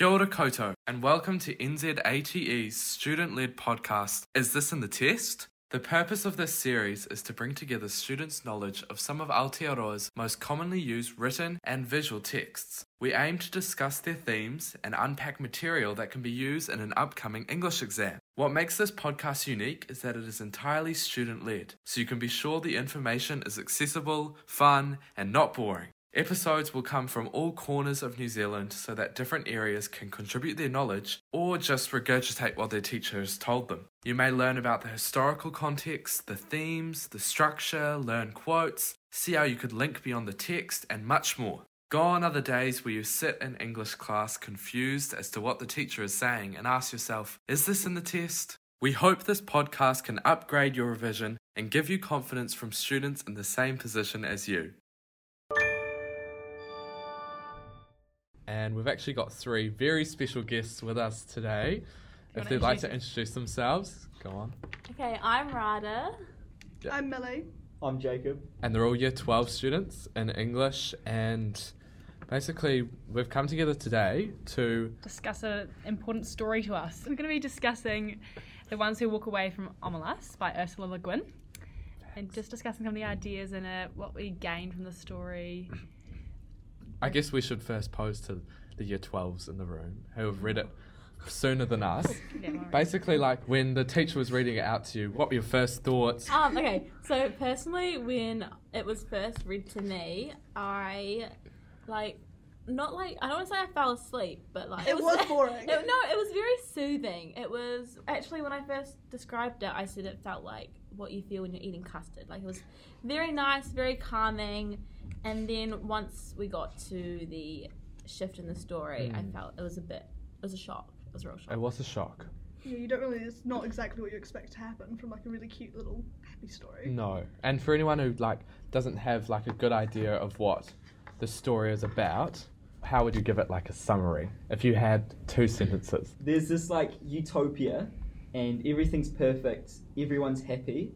Kia ora koutou, and welcome to NZATE's student led podcast, Is This in the Test? The purpose of this series is to bring together students' knowledge of some of Aotearoa's most commonly used written and visual texts. We aim to discuss their themes and unpack material that can be used in an upcoming English exam. What makes this podcast unique is that it is entirely student led, so you can be sure the information is accessible, fun, and not boring. Episodes will come from all corners of New Zealand so that different areas can contribute their knowledge or just regurgitate what their teacher has told them. You may learn about the historical context, the themes, the structure, learn quotes, see how you could link beyond the text, and much more. Gone are the days where you sit in English class confused as to what the teacher is saying and ask yourself, is this in the test? We hope this podcast can upgrade your revision and give you confidence from students in the same position as you. And we've actually got three very special guests with us today. If they'd like to introduce themselves, go on. Okay, I'm Rada. Yeah. I'm Millie. I'm Jacob. And they're all year 12 students in English. And basically, we've come together today to discuss an important story to us. We're going to be discussing The Ones Who Walk Away from Omelas by Ursula Le Guin. And just discussing some of the ideas in it, uh, what we gained from the story. I guess we should first pose to the year 12s in the room who have read it sooner than us. Basically, like when the teacher was reading it out to you, what were your first thoughts? Um, okay, so personally, when it was first read to me, I like not like I don't want to say I fell asleep, but like It was boring. It, no, it was very soothing. It was actually when I first described it, I said it felt like what you feel when you're eating custard. Like it was very nice, very calming. And then once we got to the shift in the story, I Mm. felt it was a bit, it was a shock. It was a real shock. It was a shock. Yeah, you don't really, it's not exactly what you expect to happen from like a really cute little happy story. No. And for anyone who like doesn't have like a good idea of what the story is about, how would you give it like a summary if you had two sentences? There's this like utopia, and everything's perfect, everyone's happy,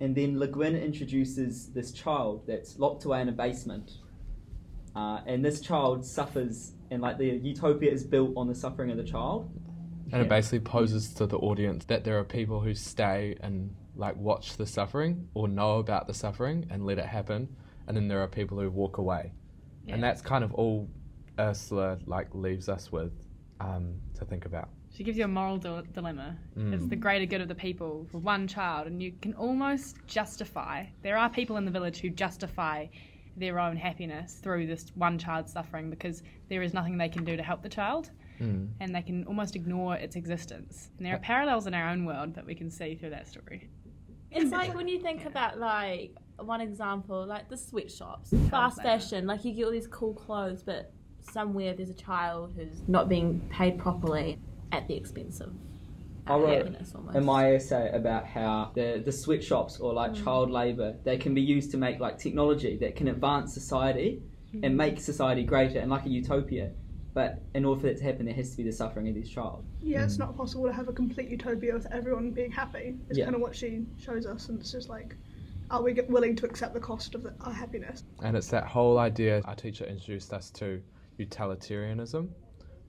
and then Le Guin introduces this child that's locked away in a basement, uh, and this child suffers, and like the utopia is built on the suffering of the child. And it basically poses to the audience that there are people who stay and like watch the suffering or know about the suffering and let it happen, and then there are people who walk away. Yeah. And that's kind of all Ursula like leaves us with um, to think about. She gives you a moral dil- dilemma. Mm. It's the greater good of the people for one child, and you can almost justify. There are people in the village who justify their own happiness through this one child's suffering because there is nothing they can do to help the child, Mm. and they can almost ignore its existence. And there are parallels in our own world that we can see through that story. It's like when you think about like one example, like the sweatshops, fast about it. fashion. Like you get all these cool clothes, but somewhere there's a child who's not being paid properly at the expense of I wrote happiness almost. in my essay about how the the sweatshops or like Mm. child labour they can be used to make like technology that can advance society Mm. and make society greater and like a utopia. But in order for that to happen, there has to be the suffering of this child. Yeah, it's Mm. not possible to have a complete utopia with everyone being happy. It's Yeah. kind of what she shows us, and it's just like, are we willing to accept the cost of the, our happiness? And it's that whole idea our teacher introduced us to utilitarianism,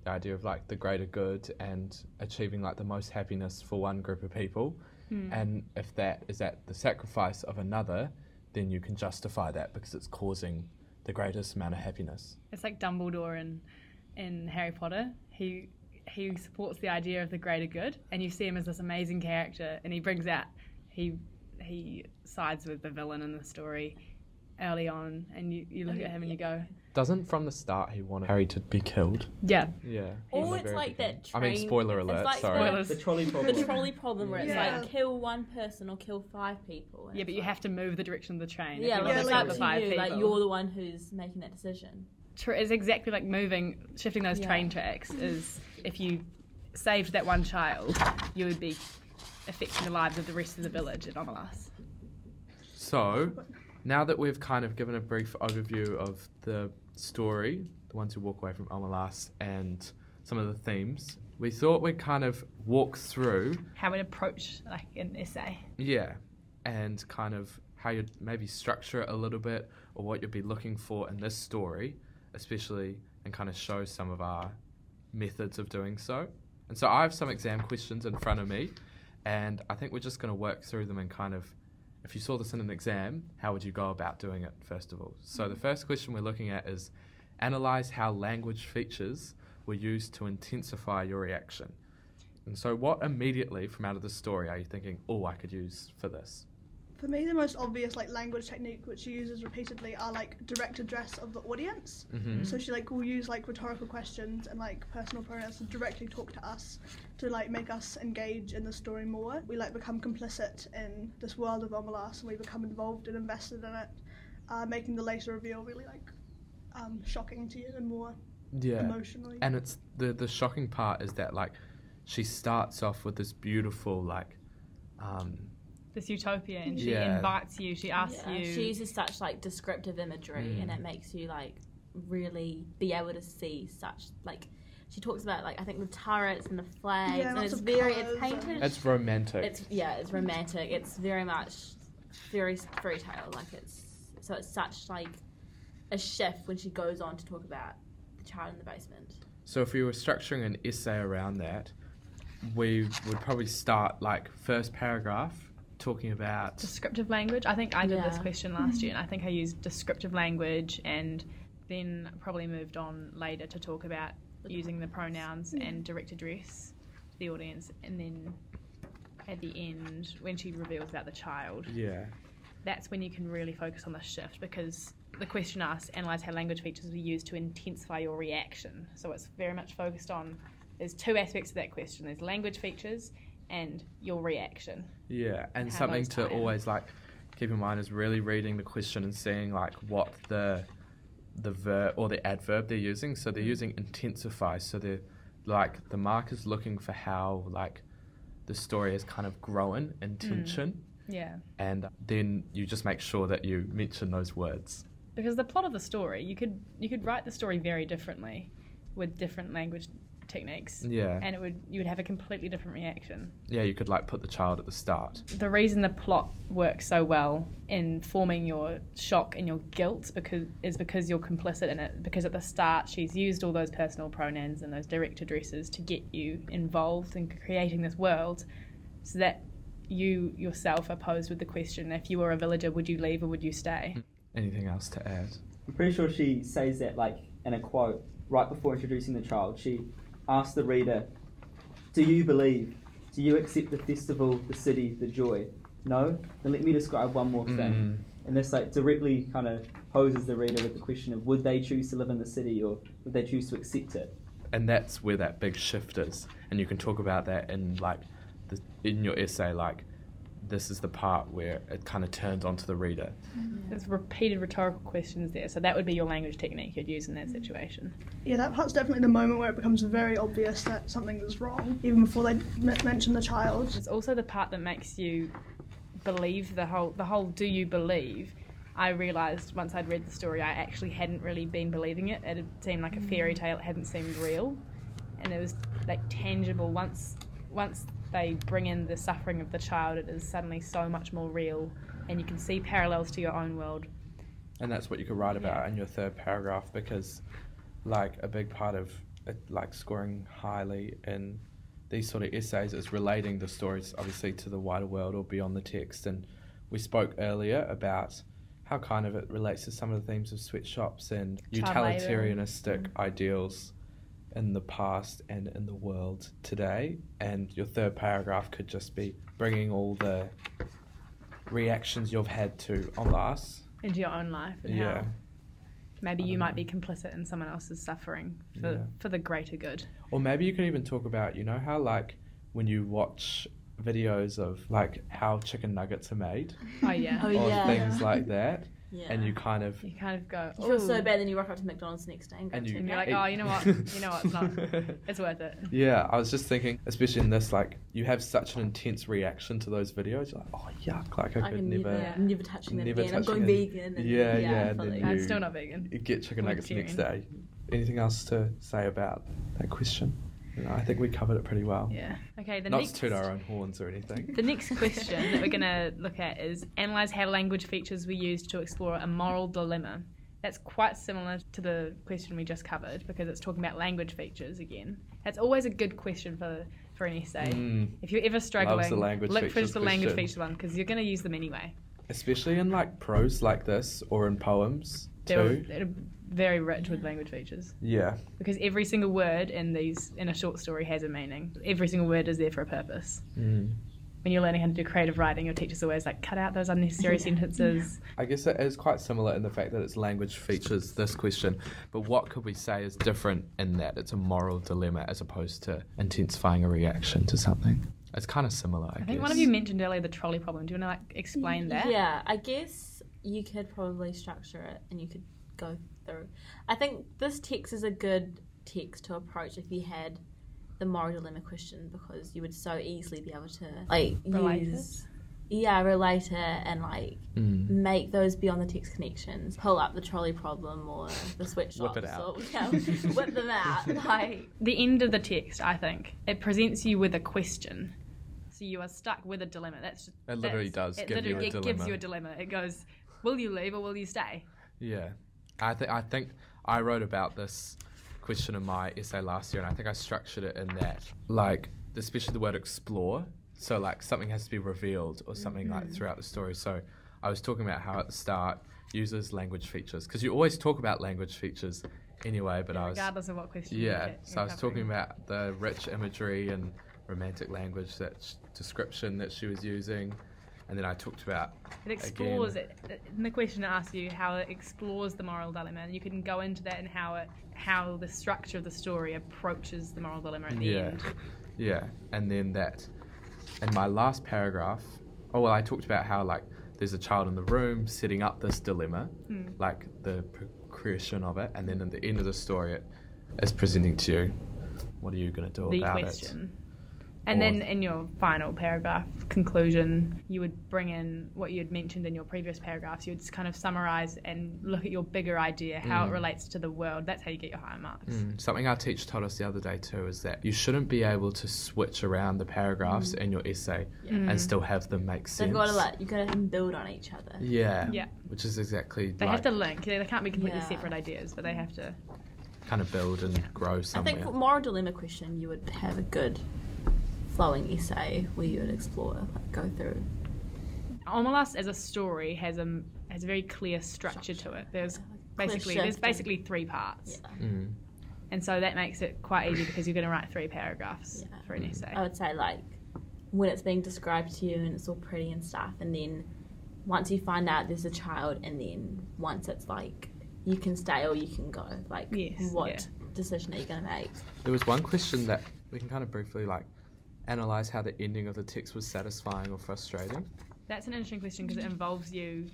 the idea of like the greater good and achieving like the most happiness for one group of people. Hmm. And if that is at the sacrifice of another, then you can justify that because it's causing the greatest amount of happiness. It's like Dumbledore in in Harry Potter. He he supports the idea of the greater good, and you see him as this amazing character, and he brings out he he sides with the villain in the story early on, and you, you look at him and you go, Doesn't from the start he wanted Harry to be killed? yeah, Yeah. Or from it's like beginning. that I mean, train- spoiler it's alert. like sorry. the- Spoilers. The trolley the problem. trolley problem where it's Yeah. like kill one person or kill five people. yeah, it's but you like- have to move the direction of the train. if Yeah, you like it's to up to you, Like you're the one who's making that decision. Tr- it's exactly like moving, shifting those Yeah. train tracks. Is if you saved that one child, you would be affecting the lives of the rest of the village at Omelas. So, now that we've kind of given a brief overview of the story, the ones who walk away from Omelas, and some of the themes, we thought we'd kind of walk through, How we'd approach like an essay? yeah, and kind of how you'd maybe structure it a little bit, or what you'd be looking for in this story, especially, and kind of show some of our methods of doing so. And so I have some exam questions in front of me, and I think we're just going to work through them and kind of, if you saw this in an exam, how would you go about doing it, first of all? So the mm. first question we're looking at is analyze how language features were used to intensify your reaction. And so, what immediately from out of the story are you thinking, oh, I could use for this? For me, the most obvious like language technique which she uses repeatedly are like direct address of the audience. Mm-hmm. So she like will use like rhetorical questions and like personal pronouns to directly talk to us to like make us engage in the story more. We like become complicit in this world of Omelas and we become involved and invested in it, uh, making the later reveal really like um, shocking to you and more Yeah. emotionally. And it's the the shocking part is that like she starts off with this beautiful like um This utopia, and she Yeah. invites you. She asks Yeah, you. She uses such like descriptive imagery, and Mm. it makes you like really be able to see such like. She talks about like I think the turrets and the flags, Yeah, and lots it's of very it's painted. it's romantic. It's yeah, it's romantic. It's very much very fairy tale. Like it's so it's such like a shift when she goes on to talk about the child in the basement. so if we were structuring an essay around that, we would probably start like first paragraph talking about descriptive language. I think I did this question last year, and I mm-hmm. think I used descriptive language, and then probably moved on later to talk about using the pronouns and direct address to the audience, and then at the end when she reveals about the child, yeah. that's when you can really focus on the shift because the question asks analyze how language features were used to intensify your reaction. So it's very much focused on there's two aspects of that question. There's language features and your reaction. Yeah, and something to always like keep in mind is really reading the question and seeing like what the the verb or the adverb they're using. So they're Mm. using intensify. So they're like the marker's looking for how like the story is kind of growing Mm. in tension, Yeah. and then you just make sure that you mention those words. because the plot of the story you could you could write the story very differently with different language techniques Yeah, and it would you would have a completely different reaction yeah. You could like put the child at the start. the reason the plot works so well in forming your shock and your guilt because is because you're complicit in it because at the start she's used all those personal pronouns and those direct addresses to get you involved in creating this world so that you yourself are posed with the question if you were a villager would you leave or would you stay hmm. Anything else to add? I'm pretty sure she says that like in a quote right before introducing the child. She asks the reader, "Do you believe? Do you accept the festival, the city, the joy? No? Then let me describe one more thing." Mm. And this like directly kind of poses the reader with the question of would they choose to live in the city or would they choose to accept it? and that's where that big shift is and you can talk about that in like the, in your essay like this is the part where it kind of turns onto the reader mm-hmm. There's repeated rhetorical questions there, so that would be your language technique you'd use in that situation. Mm-hmm. Yeah, that part's definitely the moment where it becomes very obvious that something is wrong, even before they m- mention the child. It's also the part that makes you believe the whole the whole do you believe. I realised once I'd read the story I actually hadn't really been believing it. It had seemed like a fairy mm. tale, it hadn't seemed real. And it was like tangible once once they bring in the suffering of the child it is suddenly so much more real and you can see parallels to your own world. and that's what you could write about Yeah. in your third paragraph because like a big part of it, like scoring highly in these sort of essays is relating the stories obviously to the wider world or beyond the text and we spoke earlier about how kind of it relates to some of the themes of sweatshops and utilitarianistic ideals in the past and in the world today and your third paragraph could just be bringing all the reactions you've had to on us into your own life and yeah how maybe you might know. be complicit in someone else's suffering for Yeah. for the greater good. Or maybe you could even talk about, you know, how like when you watch videos of like how chicken nuggets are made Oh yeah. Oh, or yeah. things like that, Yeah. and you kind of You kind of go. You feel so bad, then you rock up to McDonald's the next day and go and to you And you're like, oh, you know what? You know what? It's not. It's worth it. yeah, I was just thinking, especially in this, like you have such an intense reaction to those videos. You're like, oh yuck, like I, I could can never. never, I'm never touching that never again. I'm going it. vegan. And, Yeah, yeah, yeah, and fully. then I'm still not vegan. You get chicken nuggets the next day. Anything else to say about that question? No, I think we covered it pretty well. Yeah. Okay. The Not next. to toot our own horns or anything. The next question that we're going to look at is analyze how language features were used to explore a moral dilemma That's quite similar to the question we just covered because it's talking about language features again. That's always a good question for for an essay. Mm. If you're ever struggling, look for the language feature one because you're going to use them anyway. Especially in like prose like this or in poems too. they're very rich with language features Yeah. because every single word in these in a short story has a meaning. Every single word is there for a purpose. Mm. When you're learning how to do creative writing, your teacher's always like, cut out those unnecessary sentences. I guess it is quite similar in the fact that it's language features this question, but what could we say is different in that it's a moral dilemma as opposed to intensifying a reaction to something? It's kind of similar, I, I guess. think one of you mentioned earlier the trolley problem. Do you want to like explain that? Yeah, I guess you could probably structure it and you could go through. I think this text is a good text to approach if you had the moral dilemma question because you would so easily be able to like Relate it? use yeah relate it and like Mm. make those beyond the text connections pull up the trolley problem or the sweatshops Whip it out. or yeah, whip them out like The end of the text, I think, it presents you with a question. So you are stuck with a dilemma. That's just, It literally that's- does it give you literally a it gives you a dilemma. It goes, will you leave or will you stay? Yeah, I think I think I wrote about this question in my essay last year, and I think I structured it in that, like, especially the word explore. So like something has to be revealed or something like mm-hmm. throughout the story. So I was talking about how at the start uses language features because you always talk about language features anyway. But I was regardless of what question. yeah, get- so I was talking about the rich imagery and romantic language that sh- description that she was using, and then I talked about It explores it. In the question it asks you how it explores the moral dilemma, and you can go into that and how it, how the structure of the story approaches the moral dilemma at the Yeah. end. Yeah, and then that. and my last paragraph, oh well, I talked about how like there's a child in the room setting up this dilemma, Hmm. like the progression of it, and then at the end of the story, it is presenting to you. What are you going to do the about question. And then in your final paragraph conclusion, you would bring in what you had mentioned in your previous paragraphs. You would kind of summarize and look at your bigger idea, how it Mm. relates to the world. That's how you get your higher marks. Mm, Something our teacher told us the other day too is that you shouldn't be able to switch around the paragraphs in your essay Mm. and still have them make sense. they've got to like you got to build on each other yeah, Yeah. which is exactly They like have to link. They they can't be completely Yeah. separate ideas, but they have to. kind of build and grow I think for moral dilemma question, you would have a good flowing essay where you would explore, like go through. Omelas as a story has a has a very clear structure to it. There's Clear basically there's basically three parts, Yeah. Mm. and so that makes it quite easy because you're going to write three paragraphs Yeah. for an essay. I would say like when it's being described to you and it's all pretty and stuff, and then once you find out there's a child, and then once it's like you can stay or you can go, like Yes, what yeah. decision are you going to make? There was one question that we can kind of briefly like analyze how the ending of the text was satisfying or frustrating. That's an interesting question because it involves you.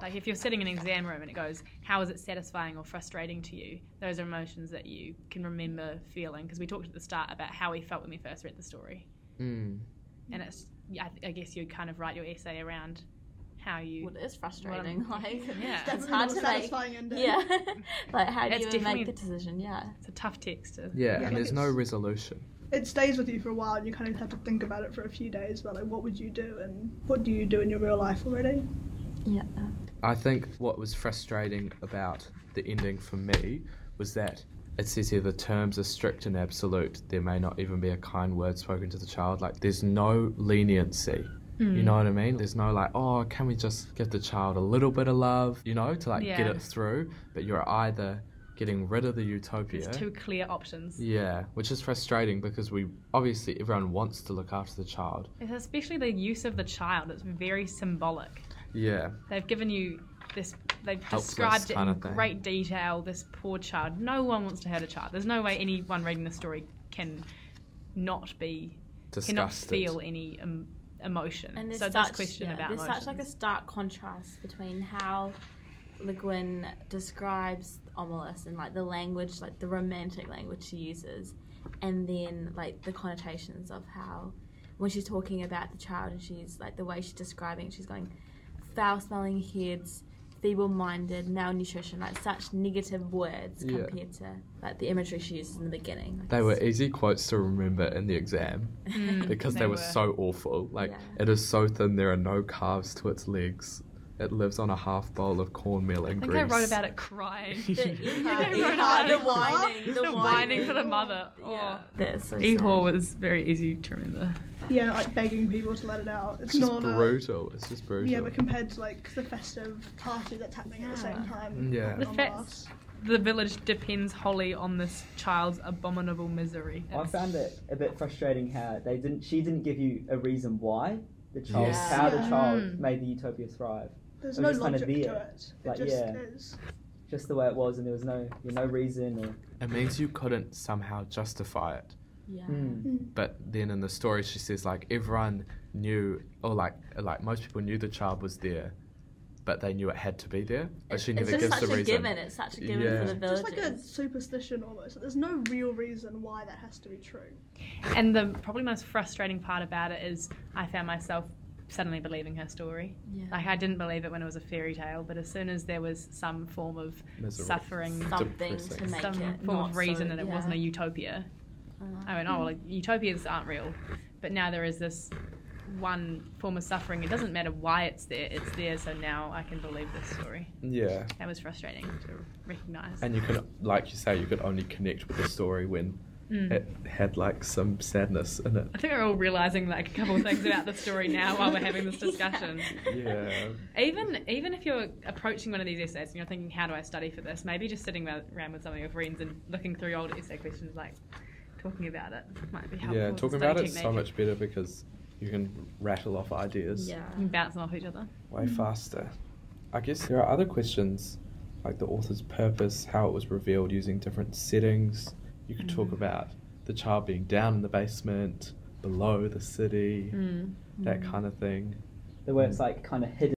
Like if you're sitting in an exam room and it goes, how is it satisfying or frustrating to you? Those are emotions that you can remember feeling because we talked at the start about how we felt when we first read the story, Mm. and it's I, I guess you kind of write your essay around how you. Well, it is frustrating. Well, like yeah. it's hard to a make. ending. Yeah, like how do It's you definitely- make the decision? Yeah. It's a tough text to. Yeah, Yeah. and there's no resolution. It stays with you for a while, and you kind of have to think about it for a few days. But like, what would you do, and what do you do in your real life already? Yeah. I think what was frustrating about the ending for me was that it says here the terms are strict and absolute. There may not even be a kind word spoken to the child. Like there's no leniency. Hmm. You know what I mean? There's no like, oh, can we just give the child a little bit of love, you know, to like get it through? But you're either getting rid of the utopia. There's two clear options. Yeah, which is frustrating because we obviously everyone wants to look after the child. It's especially the use of the child. It's very symbolic. Yeah, They've given you this. They've Helpless described it in great detail. This poor child. No one wants to hurt a child. There's no way anyone reading the story can not be cannot feel any um, emotion. And there's so such, this question yeah, about there's emotions. such like a stark contrast between how Le Guin describes Omelas and like the language, like the romantic language she uses, and then like the connotations of how when she's talking about the child and she's like the way she's describing, she's going foul smelling heads, feeble minded, malnutrition, like such negative words Yeah. compared to like the imagery she uses in the beginning. Like, They were easy quotes to remember in the exam Mm, because they, they were, were. so awful. Like Yeah. it is so thin, there are no calves to its legs. It lives on a half bowl of cornmeal and I and think grease. I wrote about it crying. The I Ihar, wrote Ihar, about the whining, the The whining for the mother. Oh. Yeah, that's so Ehor sad. was very easy to remember. Yeah, like begging people to let it out. It's It's just not a- brutal. It's just brutal. Yeah, but compared to like the festive party that's happening at the same time. Yeah. The the fact- The village depends wholly on this child's abominable misery. I It's- found it a bit frustrating how they didn't. She didn't give you a reason why the child, Yes. how the child Mm. made the utopia thrive. There's I'm no just kinda logic to there. it. It Like, just yeah. is. Just the way it was, and there was no no reason or. it means you couldn't somehow justify it. Yeah. Mm. But then in the story, she says like everyone knew, or like like most people knew the child was there, but they knew it had to be there. But It's, she it's never just gives such the a reason. given. It's such a given Yeah. for the Just villagers. like a superstition almost. There's no real reason why that has to be true. And the probably most frustrating part about it is I found myself suddenly believing her story. yeah. Like I didn't believe it when it was a fairy tale, but as soon as there was some form of Misery. suffering, Something to depressing. make some it form of reason so, and it yeah. wasn't a utopia, Uh, I went, oh, well, like, utopias aren't real. But now there is this one form of suffering. It doesn't matter why it's there, it's there, so now I can believe this story. Yeah. That was frustrating to recognise. And you can, like you say, you could only connect with the story when Mm. it had like some sadness in it. I think we're all realising like a couple of things about the story now while we're having this discussion. Yeah. Even even if you're approaching one of these essays and you're thinking, how do I study for this? Maybe just sitting around with some of your friends and looking through old essay questions, like talking about it, might be helpful. Yeah, talking about it's so much better because you can rattle off ideas yeah. You can bounce them off each other. way faster. I guess there are other questions like the author's purpose, how it was revealed using different settings. You could talk Mm. about the child being down in the basement, below the city, Mm. that kind of thing. The way it's like kind of hidden